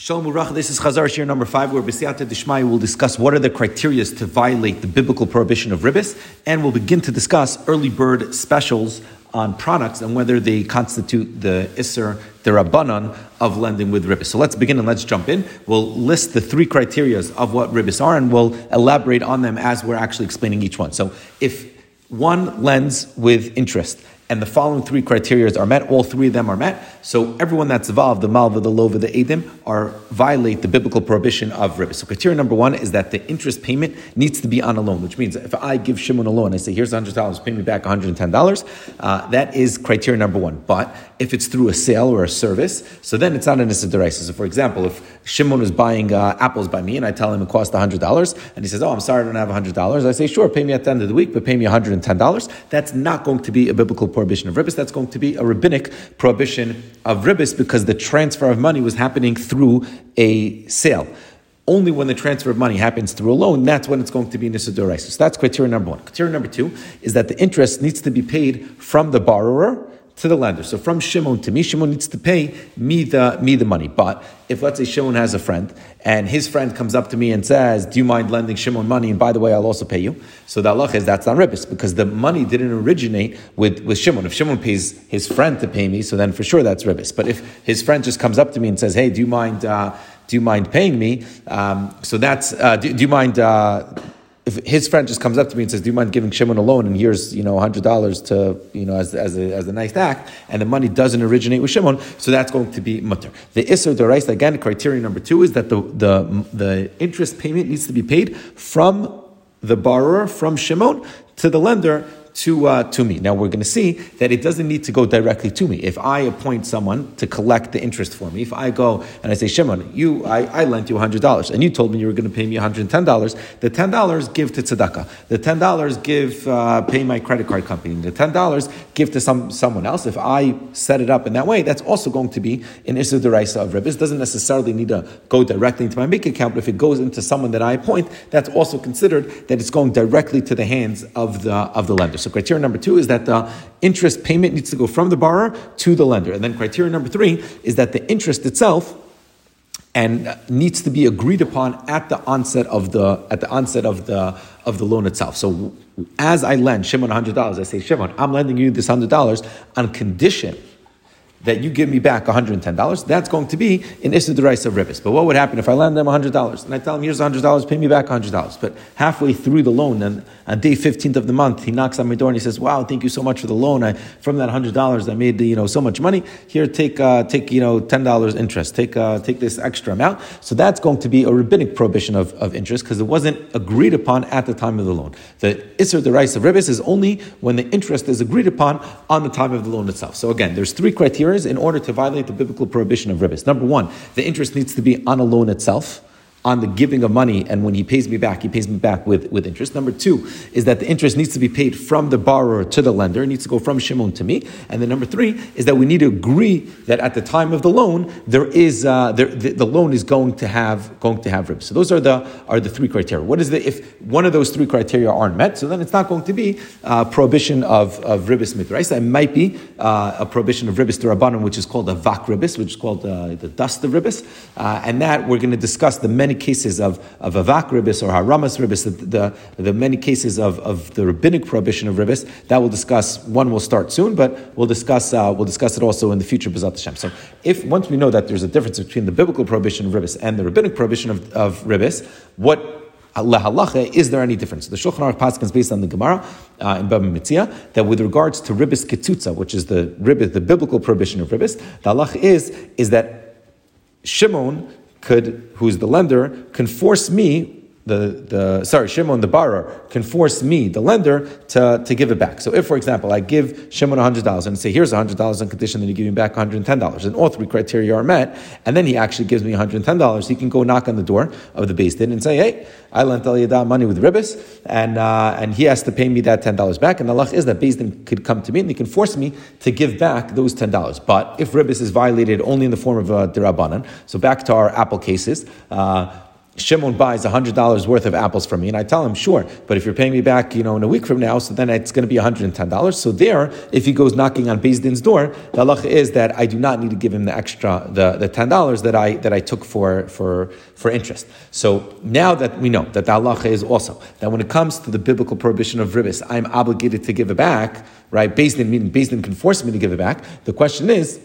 Shalom Uracha, this is Chazar Shiur number five, where B'siyata Dishmai will discuss what are the criteria to violate the biblical prohibition of ribbis, and we'll begin to discuss early bird specials on products and whether they constitute the Isser, the Rabbanan of lending with ribbis. So let's begin and let's jump in. We'll list the three criteria of what ribbis are, and we'll elaborate on them as we're actually explaining each one. So if one lends with interest and the following three criteria are met, all three of them are met. So everyone that's involved, the malva, the lova, the edim, are violate the biblical prohibition of riba. So criteria number one is that the interest payment needs to be on a loan, which means if I give Shimon a loan, I say, here's $100, pay me back $110, uh, that is criteria number one. But if it's through a sale or a service, so then it's not an Issa So for example, if Shimon is buying uh, apples by me and I tell him it costs $100, and he says, oh, I'm sorry, I don't have $100, I say, sure, pay me at the end of the week, but pay me $110, that's not going to be a biblical prohibition of ribbis, that's going to be a rabbinic prohibition of ribbis because the transfer of money was happening through a sale. Only when the transfer of money happens through a loan, that's when it's going to be Nisa So that's criteria number one. Criteria number two is that the interest needs to be paid from the borrower to the lender. So from Shimon to me, Shimon needs to pay me the me the money. But if let's say Shimon has a friend and his friend comes up to me and says, "Do you mind lending Shimon money? And by the way, I'll also pay you." So the Allah is that's not ribbis because the money didn't originate with, with Shimon. If Shimon pays his friend to pay me, so then for sure that's ribbis. But if his friend just comes up to me and says, "Hey, do you mind?" Uh, do you mind paying me? Um, so that's, uh, do, do, you mind, uh, if his friend just comes up to me and says, "Do you mind giving Shimon a loan?" and here's you know hundred dollars to you know as, as a, as a nice act, and the money doesn't originate with Shimon, so that's going to be mutter. The iser derais again, criteria number two is that the the the interest payment needs to be paid from the borrower from Shimon to the lender to, uh, to me. Now we're going to see that it doesn't need to go directly to me. If I appoint someone to collect the interest for me, if I go and I say, Shimon, you, I, I lent you $100 and you told me you were going to pay me $110, the $10 give to tzedakah. The $10 give, uh, pay my credit card company. The $10 give to some, someone else. If I set it up in that way, that's also going to be an issue deraisa of ribbis. Doesn't necessarily need to go directly into my bank account, but if it goes into someone that I appoint, that's also considered that it's going directly to the hands of the, of the lender. So so criteria number two is that the interest payment needs to go from the borrower to the lender. And then criteria number three is that the interest itself and uh, needs to be agreed upon at the onset of the at the onset of the of the loan itself. So as I lend Shimon hundred dollars, I say Shimon, I'm lending you this hundred dollars on condition that you give me back $110, that's going to be an Issa of Ribbis. But what would happen if I lend them $100 and I tell him, here's $100, pay me back $100. But halfway through the loan, and on day 15th of the month, he knocks on my door and he says, wow, thank you so much for the loan. I, from that $100, I made, you know, so much money. Here, take, uh, take you know, $10 interest. Take, uh, take this extra amount. So that's going to be a rabbinic prohibition of, of interest because it wasn't agreed upon at the time of the loan. The Issa of Ribbis is only when the interest is agreed upon on the time of the loan itself. So again, there's three criteria in order to violate the biblical prohibition of ribbis. Number one, the interest needs to be on a loan itself on the giving of money, and when he pays me back, he pays me back with, with interest. Number two is that the interest needs to be paid from the borrower to the lender, it needs to go from Shimon to me. And then number three is that we need to agree that at the time of the loan, there is uh, there, the, the, loan is going to have going to have ribs. So those are the are the three criteria. What is the if one of those three criteria aren't met, so then it's not going to be uh, prohibition of, of ribis mitraisa. It might be uh, a prohibition of ribis derabanan, which is called avak ribis, which is called uh, the dust of ribis, uh, and that we're going to discuss the many cases of, of avak ribis or ha'aramas ribis, the, the, the, many cases of, of the rabbinic prohibition of ribis, that we'll discuss. One will start soon, but we'll discuss, uh, we'll discuss it also in the future, B'ezrat Hashem. So if, once we know that there's a difference between the biblical prohibition of ribis and the rabbinic prohibition of, of ribis, what lahalacha, is there any difference? The Shulchan Aruch is based on the Gemara uh, in Baba Metzia that with regards to ribis ketzutzah, which is the ribis, the biblical prohibition of ribis, the halacha is is that Shimon could, who's the lender, can force me the, the sorry, Shimon the borrower can force me, the lender, to, to give it back. So if, for example, I give Shimon $100 and say, here's $100 on condition that you give me back $110, and all three criteria are met, and then he actually gives me $110, he can go knock on the door of the Beis Din and say, hey, I lent Al money with ribbis, and, uh, and he has to pay me that $10 back, and the luck is that Beis Din could come to me and he can force me to give back those $10. But if ribbis is violated only in the form of a dirabanan, so back to our Apple cases, uh, Shimon buys $100 worth of apples from me, and I tell him, sure, but if you're paying me back, you know, in a week from now, so then it's going to be $110. So there, if he goes knocking on Beis Din's door, the halacha is that I do not need to give him the extra, the, the $10 that I, that I took for, for, for interest. So now that we know that the halacha is also that when it comes to the biblical prohibition of ribis, I'm obligated to give it back, right? Beis Din, meaning Beis Din can force me to give it back. The question is,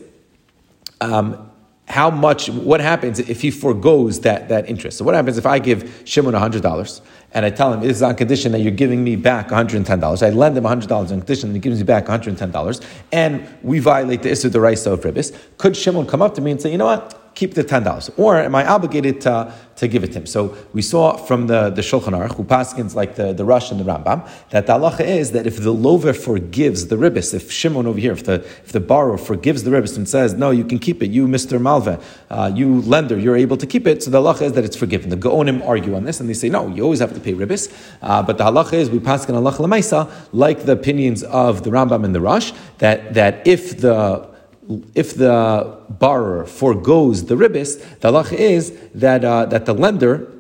um, how much, what happens if he foregoes that, that interest? So what happens if I give Shimon $100 and I tell him it is on condition that you're giving me back $110. I lend him $100 on condition that he gives me back $110 and we violate the Issur Deraisa of Ribis. Could Shimon come up to me and say, you know what? Keep the ten dollars, or am I obligated to, to give it to him? So we saw from the the Shulchan Aruch, who paskins like the the Rosh and the Rambam, that the halacha is that if the lover forgives the ribis, if Shimon over here, if the if the borrower forgives the ribis and says, no, you can keep it, you Mister Malva, uh, you lender, you're able to keep it. So the halacha is that it's forgiven. The Gaonim argue on this, and they say, no, you always have to pay ribis. Uh, but the halacha is we paskin halacha lemaisa, like the opinions of the Rambam and the Rosh, that that if the if the borrower foregoes the ribis, the halach is that uh, that the lender,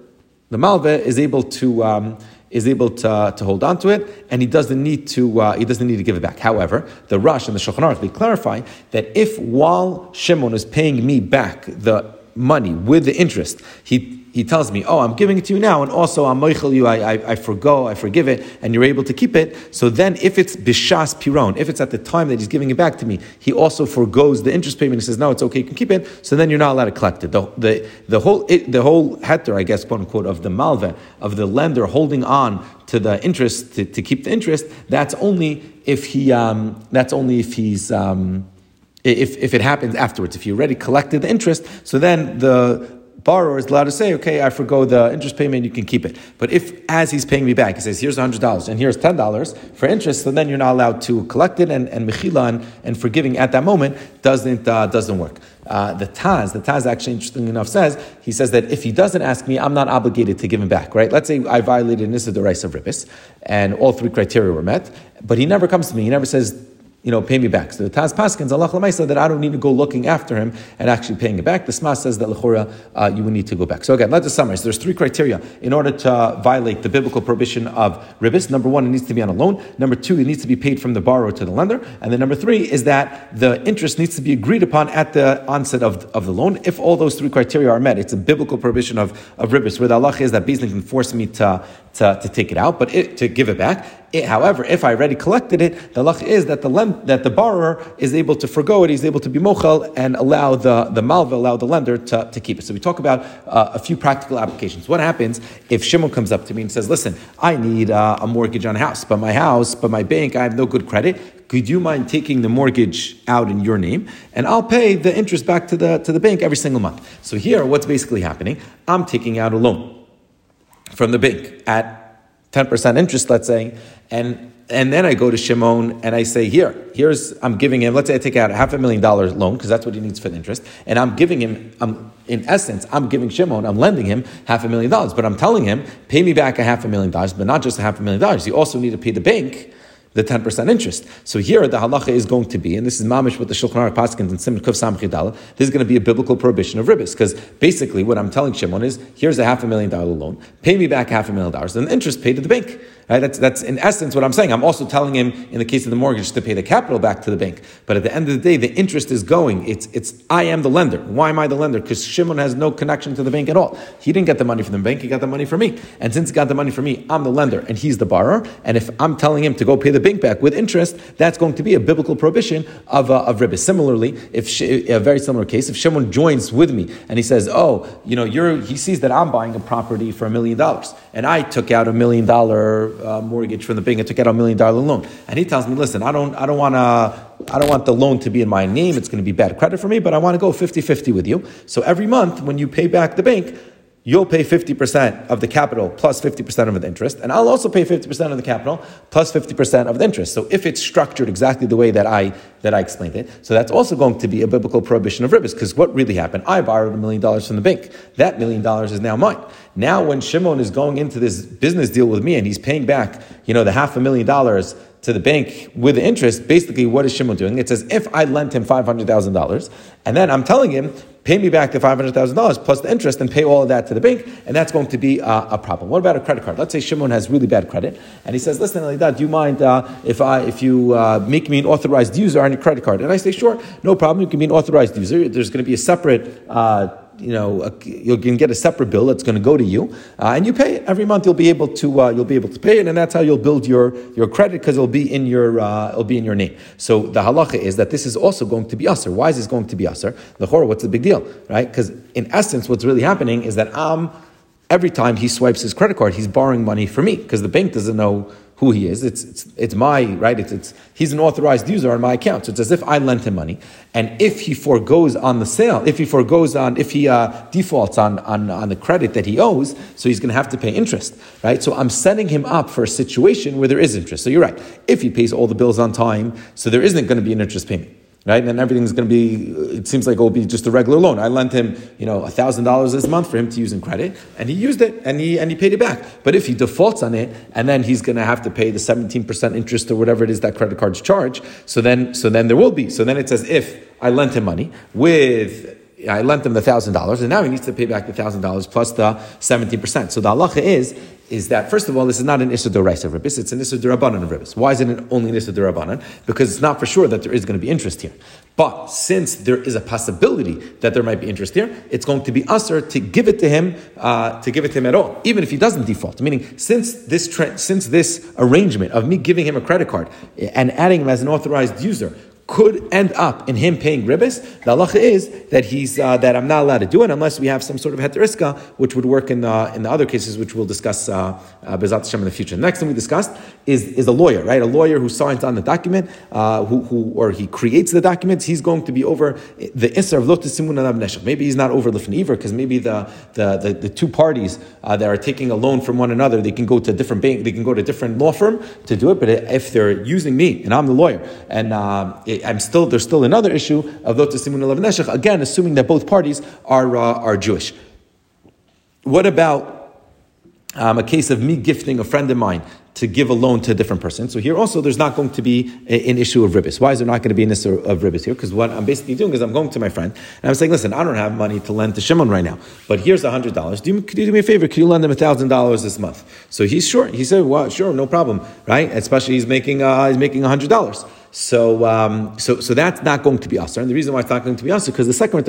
the malve, is able to. Um, is able to, to hold on to it, and he doesn't need to uh, he doesn't need to give it back. However, the Rosh and the Shulchan Aruch they clarify that if while Shimon is paying me back the money with the interest, he he tells me, "Oh, I'm giving it to you now, and also I'm moichel you. I, I, I forgo, I forgive it, and you're able to keep it." So then, if it's bishas piron, if it's at the time that he's giving it back to me, he also forgoes the interest payment. He says, "No, it's okay, you can keep it." So then you're not allowed to collect it. The the, the whole it, the whole heter, I guess, quote unquote, of the malve of the lender holding on to the interest to, to keep the interest. That's only if he. Um, that's only if he's. Um, if, if it happens afterwards, if you already collected the interest, so then the borrower is allowed to say, okay, I forgo the interest payment, you can keep it. But if, as he's paying me back, he says, here's $100 and here's $10 for interest, so then you're not allowed to collect it, and, and mechila and, forgiving at that moment doesn't, uh, doesn't work. Uh, the Taz, the Taz actually, interestingly enough, says, he says that if he doesn't ask me, I'm not obligated to give him back, right? Let's say I violated Nisa Derais of Ribis, and all three criteria were met, but he never comes to me, he never says, you know, pay me back. So the Taz Paskins, Allah Lamaisa, that I don't need to go looking after him and actually paying it back. The Sma says that Lechora, uh, you would need to go back. So again, let's just summarize. There's three criteria in order to violate the biblical prohibition of ribis. Number one, it needs to be on a loan. Number two, it needs to be paid from the borrower to the lender. And then number three is that the interest needs to be agreed upon at the onset of, of the loan. If all those three criteria are met, it's a biblical prohibition of, of ribis, where the Allah is that Beis can force me to, to, to take it out, but it, to give it back. It, however, if I already collected it, the lach is that the that the borrower is able to forego it, he's able to be mochel and allow the, the malva, allow the lender to, to keep it. So we talk about uh, a few practical applications. What happens if Shimon comes up to me and says, listen, I need uh, a mortgage on a house, but my house, but my bank, I have no good credit. Could you mind taking the mortgage out in your name? And I'll pay the interest back to the, to the bank every single month. So here, what's basically happening? I'm taking out a loan from the bank at 10% interest, let's say, and and then I go to Shimon and I say, here, here's, I'm giving him, let's say I take out a half a million dollar loan, because that's what he needs for interest, and I'm giving him, I'm, in essence, I'm giving Shimon, I'm lending him half a million dollars, but I'm telling him, pay me back a half a million dollars, but not just a half a million dollars, you also need to pay the bank the 10% interest. So here the halacha is going to be, and this is mamish with the Shulchan Aruch Paskins and Siman Kuf Sam Chidal, this is going to be a biblical prohibition of ribis, because basically what I'm telling Shimon is, here's a half a million dollar loan, pay me back half a million dollars, and interest paid to the bank. Right? That's, that's in essence what I'm saying. I'm also telling him, in the case of the mortgage, to pay the capital back to the bank. But at the end of the day, the interest is going. It's, it's I am the lender. Why am I the lender? Because Shimon has no connection to the bank at all. He didn't get the money from the bank, he got the money from me. And since he got the money from me, I'm the lender and he's the borrower. And if I'm telling him to go pay the bank back with interest, that's going to be a biblical prohibition of, uh, of ribbis. Similarly, if a very similar case, if Shimon joins with me and he says, oh, you know, you're, he sees that I'm buying a property for a million dollars and I took out a million dollar uh, mortgage from the bank and took out a million dollar loan. And he tells me, listen, I don't, I don't want to, I don't want the loan to be in my name. It's going to be bad credit for me, but I want to go 50-50 with you. So every month when you pay back the bank, you'll pay 50% of the capital plus 50% of the interest, and I'll also pay 50% of the capital plus 50% of the interest. So if it's structured exactly the way that I that I explained it, so that's also going to be a biblical prohibition of ribis, because what really happened? I borrowed a million dollars from the bank. That million dollars is now mine. Now when Shimon is going into this business deal with me and he's paying back, you know, the half a million dollars to the bank with interest, basically what is Shimon doing? It says, if I lent him $500,000 and then I'm telling him, pay me back the $500,000 plus the interest and pay all of that to the bank, and that's going to be uh, a problem. What about a credit card? Let's say Shimon has really bad credit, and he says, listen, Alida, do you mind uh, if, I, if you uh, make me an authorized user on your credit card? And I say, sure, no problem, you can be an authorized user. There's going to be a separate uh, you know, you can get a separate bill that's going to go to you, uh, and you pay it every month. You'll be able to uh, you'll be able to pay it, and that's how you'll build your, your credit because it'll be in your uh, it'll be in your name. So the halacha is that this is also going to be usher. Why is this going to be usher? The horror. What's the big deal, right? Because in essence, what's really happening is that I'm every time he swipes his credit card, he's borrowing money from me because the bank doesn't know who he is. It's, it's, it's my, right? It's, it's, he's an authorized user on my account. So it's as if I lent him money. And if he foregoes on the sale, if he foregoes on, if he uh, defaults on, on, on the credit that he owes, so he's going to have to pay interest, right? So I'm setting him up for a situation where there is interest. So you're right. If he pays all the bills on time, so there isn't going to be an interest payment right? And everything's going to be, uh, it seems like it will be just a regular loan. I lent him, you know, $1,000 this month for him to use in credit, and he used it, and he, and he paid it back. But if he defaults on it, and then he's going to have to pay the 17% interest or whatever it is that credit cards charge, so then, so then there will be. So then it's as if I lent him money with I lent him the thousand dollars, and now he needs to pay back the thousand dollars plus the seventeen percent. So the halacha is is that first of all, this is not an issa d'oraisa ribbis; it's an issa d'rabanan ribbis. Why is it only an issa d'rabanan? Because it's not for sure that there is going to be interest here. But since there is a possibility that there might be interest here, it's going to be usher to give it to him, uh, to give it to him at all, even if he doesn't default. Meaning, since this tra- since this arrangement of me giving him a credit card and adding him as an authorized user could end up in him paying ribis, the halacha is that he's uh, that I'm not allowed to do it unless we have some sort of heter iska, which would work in the in the other cases, which we'll discuss uh, uh, Bezat in the future. The next thing we discussed is is a lawyer, right? A lawyer who signs on the document, uh, who, who or he creates the documents. He's going to be over the isser of lotus simun neshach. Maybe he's not over lifnei iver because maybe the, the the, the two parties uh, that are taking a loan from one another, they can go to a different bank, they can go to a different law firm to do it. But if they're using me and I'm the lawyer and uh, I'm still there's still another issue of neshach. Again, assuming that both parties are uh, are Jewish. What about um, a case of me gifting a friend of mine to give a loan to a different person. So here also, there's not going to be a, an issue of ribbis. Why is there not going to be an issue of ribbis here? Because what I'm basically doing is I'm going to my friend and I'm saying, listen, I don't have money to lend to Shimon right now, but here's hundred dollars. Do you, could you do me a favor? Could you lend him thousand dollars this month? So he's sure. He said, well, sure, no problem, right? Especially he's making uh, he's making hundred dollars. So, um, so, so that's not going to be us. And the reason why it's not going to be is because the second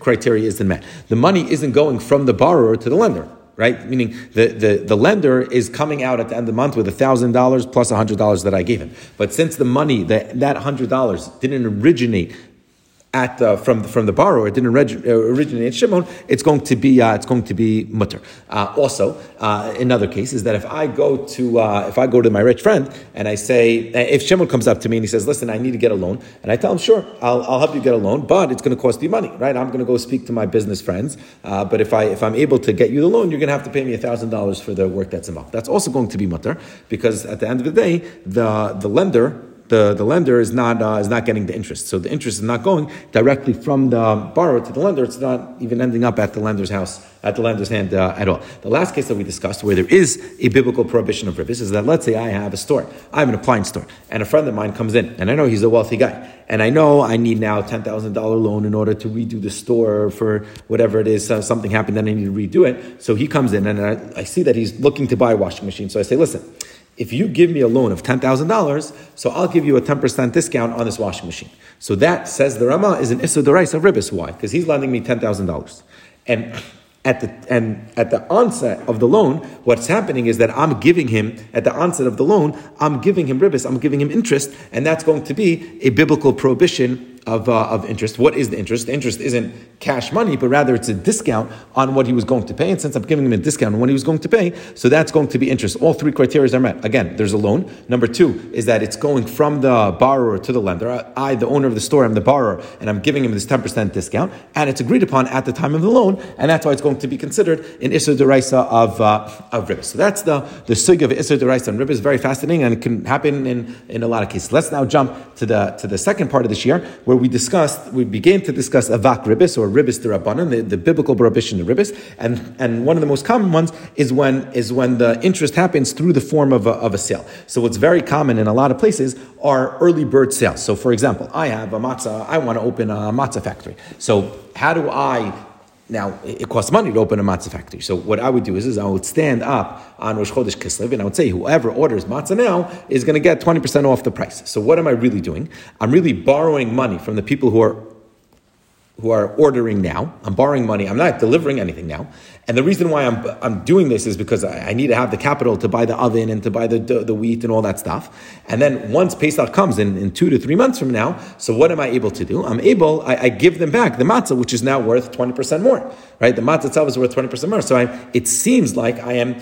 criteria isn't met. The money isn't going from the borrower to the lender right? Meaning the, the, the lender is coming out at the end of the month with $1,000 plus $100 that I gave him. But since the money, that, that $100 didn't originate at the, from from the borrower, it didn't reg- uh, originate Shimon. It's going to be uh, it's going to be mutter. Uh, also, uh, another case is that if I go to uh, if I go to my rich friend and I say uh, if Shimon comes up to me and he says, "Listen, I need to get a loan," and I tell him, "Sure, I'll, I'll help you get a loan, but it's going to cost you money, right? I'm going to go speak to my business friends, but if I if I'm able to get you the loan, you're going to have to pay me thousand dollars for the work that's involved. That's also going to be mutter because at the end of the day, the the lender the, the lender is not uh, is not getting the interest. So the interest is not going directly from the borrower to the lender. It's not even ending up at the lender's house, at the lender's hand uh, at all. The last case that we discussed, where there is a biblical prohibition of ribis, is that let's say I have a store, I have an appliance store, and a friend of mine comes in, and I know he's a wealthy guy, and I know I need now ten thousand dollar loan in order to redo the store for whatever it is. Uh, something happened, then I need to redo it. So he comes in, and I, I see that he's looking to buy a washing machine. So I say, listen if you give me a loan of $10,000, so I'll give you a 10% discount on this washing machine. So that, says the Rama, is an Issa Derais of Ribis. Why? Because he's lending me $10,000. And at the, and at the onset of the loan, what's happening is that I'm giving him, at the onset of the loan, I'm giving him ribis, I'm giving him interest, and that's going to be a biblical prohibition of, uh, of interest. What is the interest? The interest isn't cash money, but rather it's a discount on what he was going to pay. And since I'm giving him a discount on what he was going to pay, so that's going to be interest. All three criteria are met. Again, there's a loan. Number two is that it's going from the borrower to the lender. I, the owner of the store, I'm the borrower, and I'm giving him this 10% discount, and it's agreed upon at the time of the loan, and that's why it's going to be considered an Issa Deraisa of, uh, of ribs. So that's the, the sig of Issa Deraisa and ribs. Very fascinating, and it can happen in, in a lot of cases. Let's now jump to the, to the second part of this year, where where we discussed, we began to discuss avak ribis or ribis derabanan, the, the biblical prohibition of ribis, and and one of the most common ones is when is when the interest happens through the form of a, of a sale. So what's very common in a lot of places are early bird sales. So for example, I have a matzah, I want to open a matzah factory. So how do I now, it costs money to open a matzah factory. So what I would do is, is I would stand up on Rosh Chodesh Kislev and I would say, whoever orders matzah now is going to get 20% off the price. So what am I really doing? I'm really borrowing money from the people who are who are ordering now. I'm borrowing money. I'm not delivering anything now. And the reason why I'm, I'm doing this is because I, I need to have the capital to buy the oven and to buy the, the, the, wheat and all that stuff. And then once Pesach comes in, in two to three months from now, so what am I able to do? I'm able, I, I give them back the matzah, which is now worth 20% more, right? The matzah itself is worth 20% more. So I, it seems like I am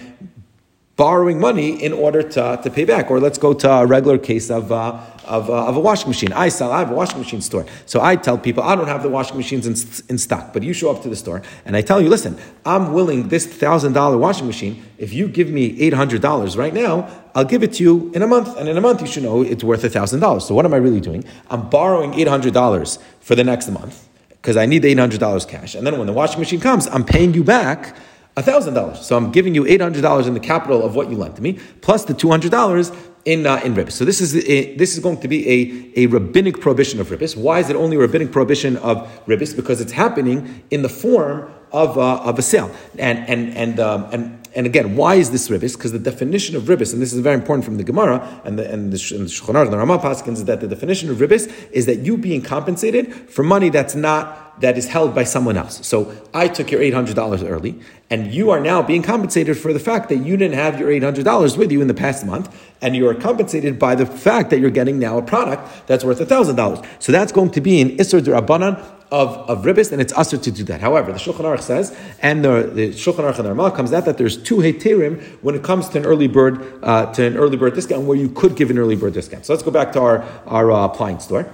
borrowing money in order to, to pay back. Or let's go to a regular case of, uh, of, uh, of a washing machine. I sell, I have a washing machine store. So I tell people, I don't have the washing machines in, in stock, but you show up to the store and I tell you, listen, I'm willing this $1,000 washing machine. If you give me $800 right now, I'll give it to you in a month. And in a month, you should know it's worth $1,000. So what am I really doing? I'm borrowing $800 for the next month because I need the $800 cash. And then when the washing machine comes, I'm paying you back $1,000. So I'm giving you $800 in the capital of what you lent to me, plus the $200 in, uh, in ribis. So this is, a, this is going to be a, a rabbinic prohibition of ribis. Why is it only a rabbinic prohibition of ribis? Because it's happening in the form of, uh, of a sale. And, and, and, um, and and again, why is this ribis? Because the definition of ribis, and this is very important from the Gemara and the and the, and the Aruch, the Ramah Paskins, is that the definition of ribis is that you being compensated for money that's not that is held by someone else. So I took your $800 early, and you are now being compensated for the fact that you didn't have your $800 with you in the past month, and you are compensated by the fact that you're getting now a product that's worth $1,000. So that's going to be an Isser Durabanan of, of ribis, and it's usher to do that. However, the Shulchan Aruch says, and the, the Shulchan Aruch and the comes out that there's two heterim when it comes to an early bird uh, to an early bird discount where you could give an early bird discount. So let's go back to our our uh, appliance store.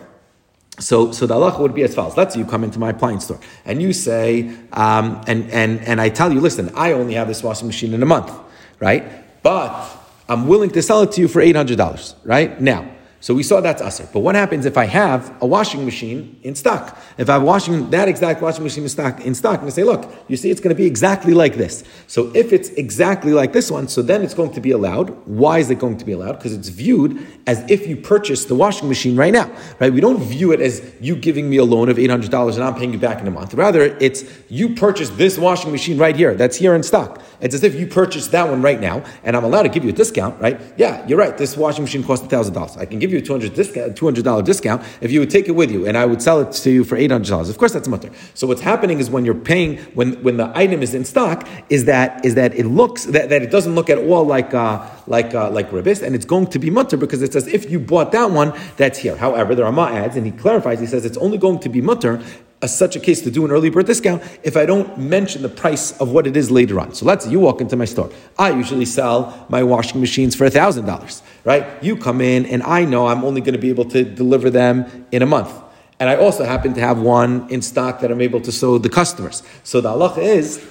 So, so the halacha would be as follows. Let's say you come into my appliance store and you say, um, and, and, and I tell you, listen, I only have this washing machine in a month, right? But I'm willing to sell it to you for $800, right? Now, so we saw that's aser. But what happens if I have a washing machine in stock? If I'm washing that exact washing machine in stock, in stock, and I say, look, you see, it's going to be exactly like this. So if it's exactly like this one, so then it's going to be allowed. Why is it going to be allowed? Because it's viewed as if you purchased the washing machine right now, right? We don't view it as you giving me a loan of eight hundred dollars and I'm paying you back in a month. Rather, it's you purchased this washing machine right here. That's here in stock. It's as if you purchased that one right now, and I'm allowed to give you a discount, right? Yeah, you're right. This washing machine costs thousand dollars. I can give you a two hundred discount, two hundred dollar discount if you would take it with you, and I would sell it to you for eight hundred dollars. Of course, that's mutter. So what's happening is when you're paying, when when the item is in stock, is that is that it looks that, that it doesn't look at all like uh, like uh, like ribis, and it's going to be mutter because it says if you bought that one, that's here. However, the Rama adds and he clarifies. He says it's only going to be mutter a, such a case to do an early bird discount if I don't mention the price of what it is later on. So let's say you walk into my store. I usually sell my washing machines for $1,000, right? You come in and I know I'm only going to be able to deliver them in a month. And I also happen to have one in stock that I'm able to show the customers. So the Allah is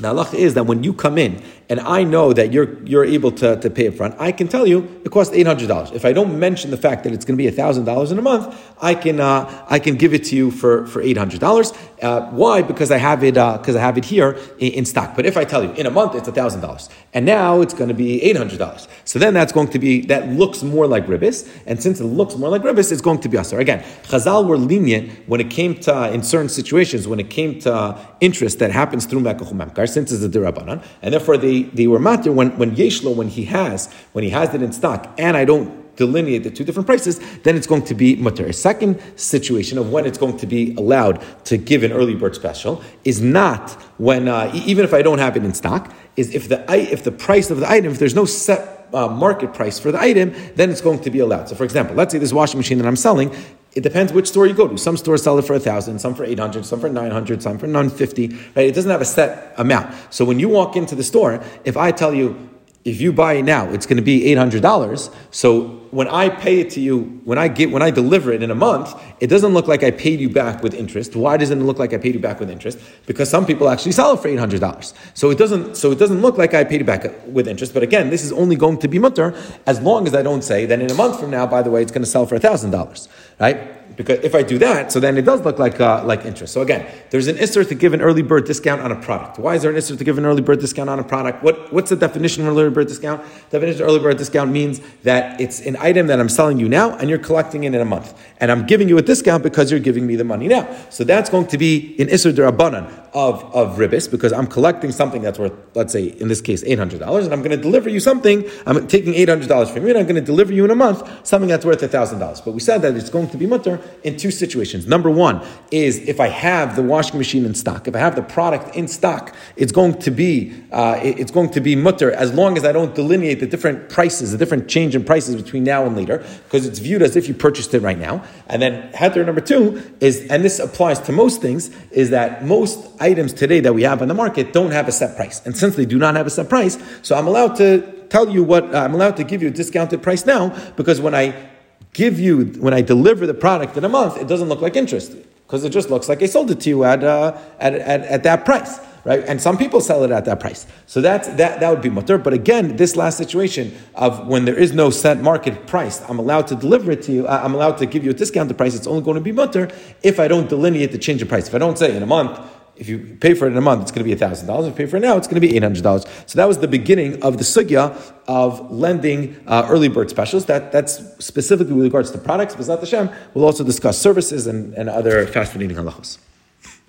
the halacha is that when you come in and I know that you're you're able to, to pay up front, I can tell you it costs eight hundred dollars. If I don't mention the fact that it's going to be thousand dollars in a month, I can uh, I can give it to you for, for eight hundred dollars. Uh, why? Because I have it because uh, I have it here in, in, stock. But if I tell you in a month it's thousand dollars, and now it's going to be eight hundred dollars, so then that's going to be that looks more like ribis, and since it looks more like ribis, it's going to be usher. Again, Chazal were lenient when it came to in certain situations when it came to interest that happens through mekach memkar, since it's a dirabanan, and therefore they they were matter when when yeshlo when he has when he has it in stock, and I don't delineate the two different prices, then it's going to be mutter. A second situation of when it's going to be allowed to give an early bird special is not when, uh, even if I don't have it in stock, is if the if the price of the item, if there's no set uh, market price for the item, then it's going to be allowed. So, for example, let's say this washing machine that I'm selling, it depends which store you go to. Some stores sell it for a thousand, some for eight hundred, some for nine hundred, some for nine fifty. Right? It doesn't have a set amount. So when you walk into the store, if I tell you if you buy it now, it's going to be eight hundred dollars. So when I pay it to you, when I get when I deliver it in a month, it doesn't look like I paid you back with interest. Why doesn't it look like I paid you back with interest? Because some people actually sell it for eight hundred dollars. So it doesn't so it doesn't look like I paid you back with interest. But again, this is only going to be mutter as long as I don't say that in a month from now, by the way, it's going to sell for thousand dollars, right? Because if I do that, so then it does look like uh, like interest. So again, there's an isser to give an early bird discount on a product. Why is there an isser to give an early bird discount on a product? What what's the definition of an early bird discount? The definition of early bird discount means that it's an item that I'm selling you now, and you're collecting it in a month, and I'm giving you a discount because you're giving me the money now. So that's going to be an isser derabanan of of ribis because I'm collecting something that's worth, let's say, in this case, eight hundred dollars, and I'm going to deliver you something. I'm taking eight hundred dollars from you, and I'm going to deliver you in a month something that's worth thousand dollars. But we said that it's going to be mutter in two situations. Number one is if I have the washing machine in stock, if I have the product in stock, it's going to be uh, it's going to be mutter as long as I don't delineate the different prices, the different change in prices between now and later, because it's viewed as if you purchased it right now. And then heter number two is, and this applies to most things, is that most items today that we have on the market don't have a set price. And since they do not have a set price, so I'm allowed to tell you what, uh, I'm allowed to give you a discounted price now because when I give you, when I deliver the product in a month, it doesn't look like interest because it just looks like I sold it to you at, uh, at, at, at that price right? And some people sell it at that price. So that's, that, that would be mutter. But again, this last situation of when there is no set market price, I'm allowed to deliver it to you, I'm allowed to give you a discounted price, it's only going to be mutter if I don't delineate the change of price. If I don't say in a month, if you pay for it in a month, it's going to be $1,000. If you pay for it now, it's going to be $800. So that was the beginning of the sugya of lending uh, early bird specials. That, that's specifically with regards to products. But Hashem, we'll also discuss services and, and other fascinating halachos.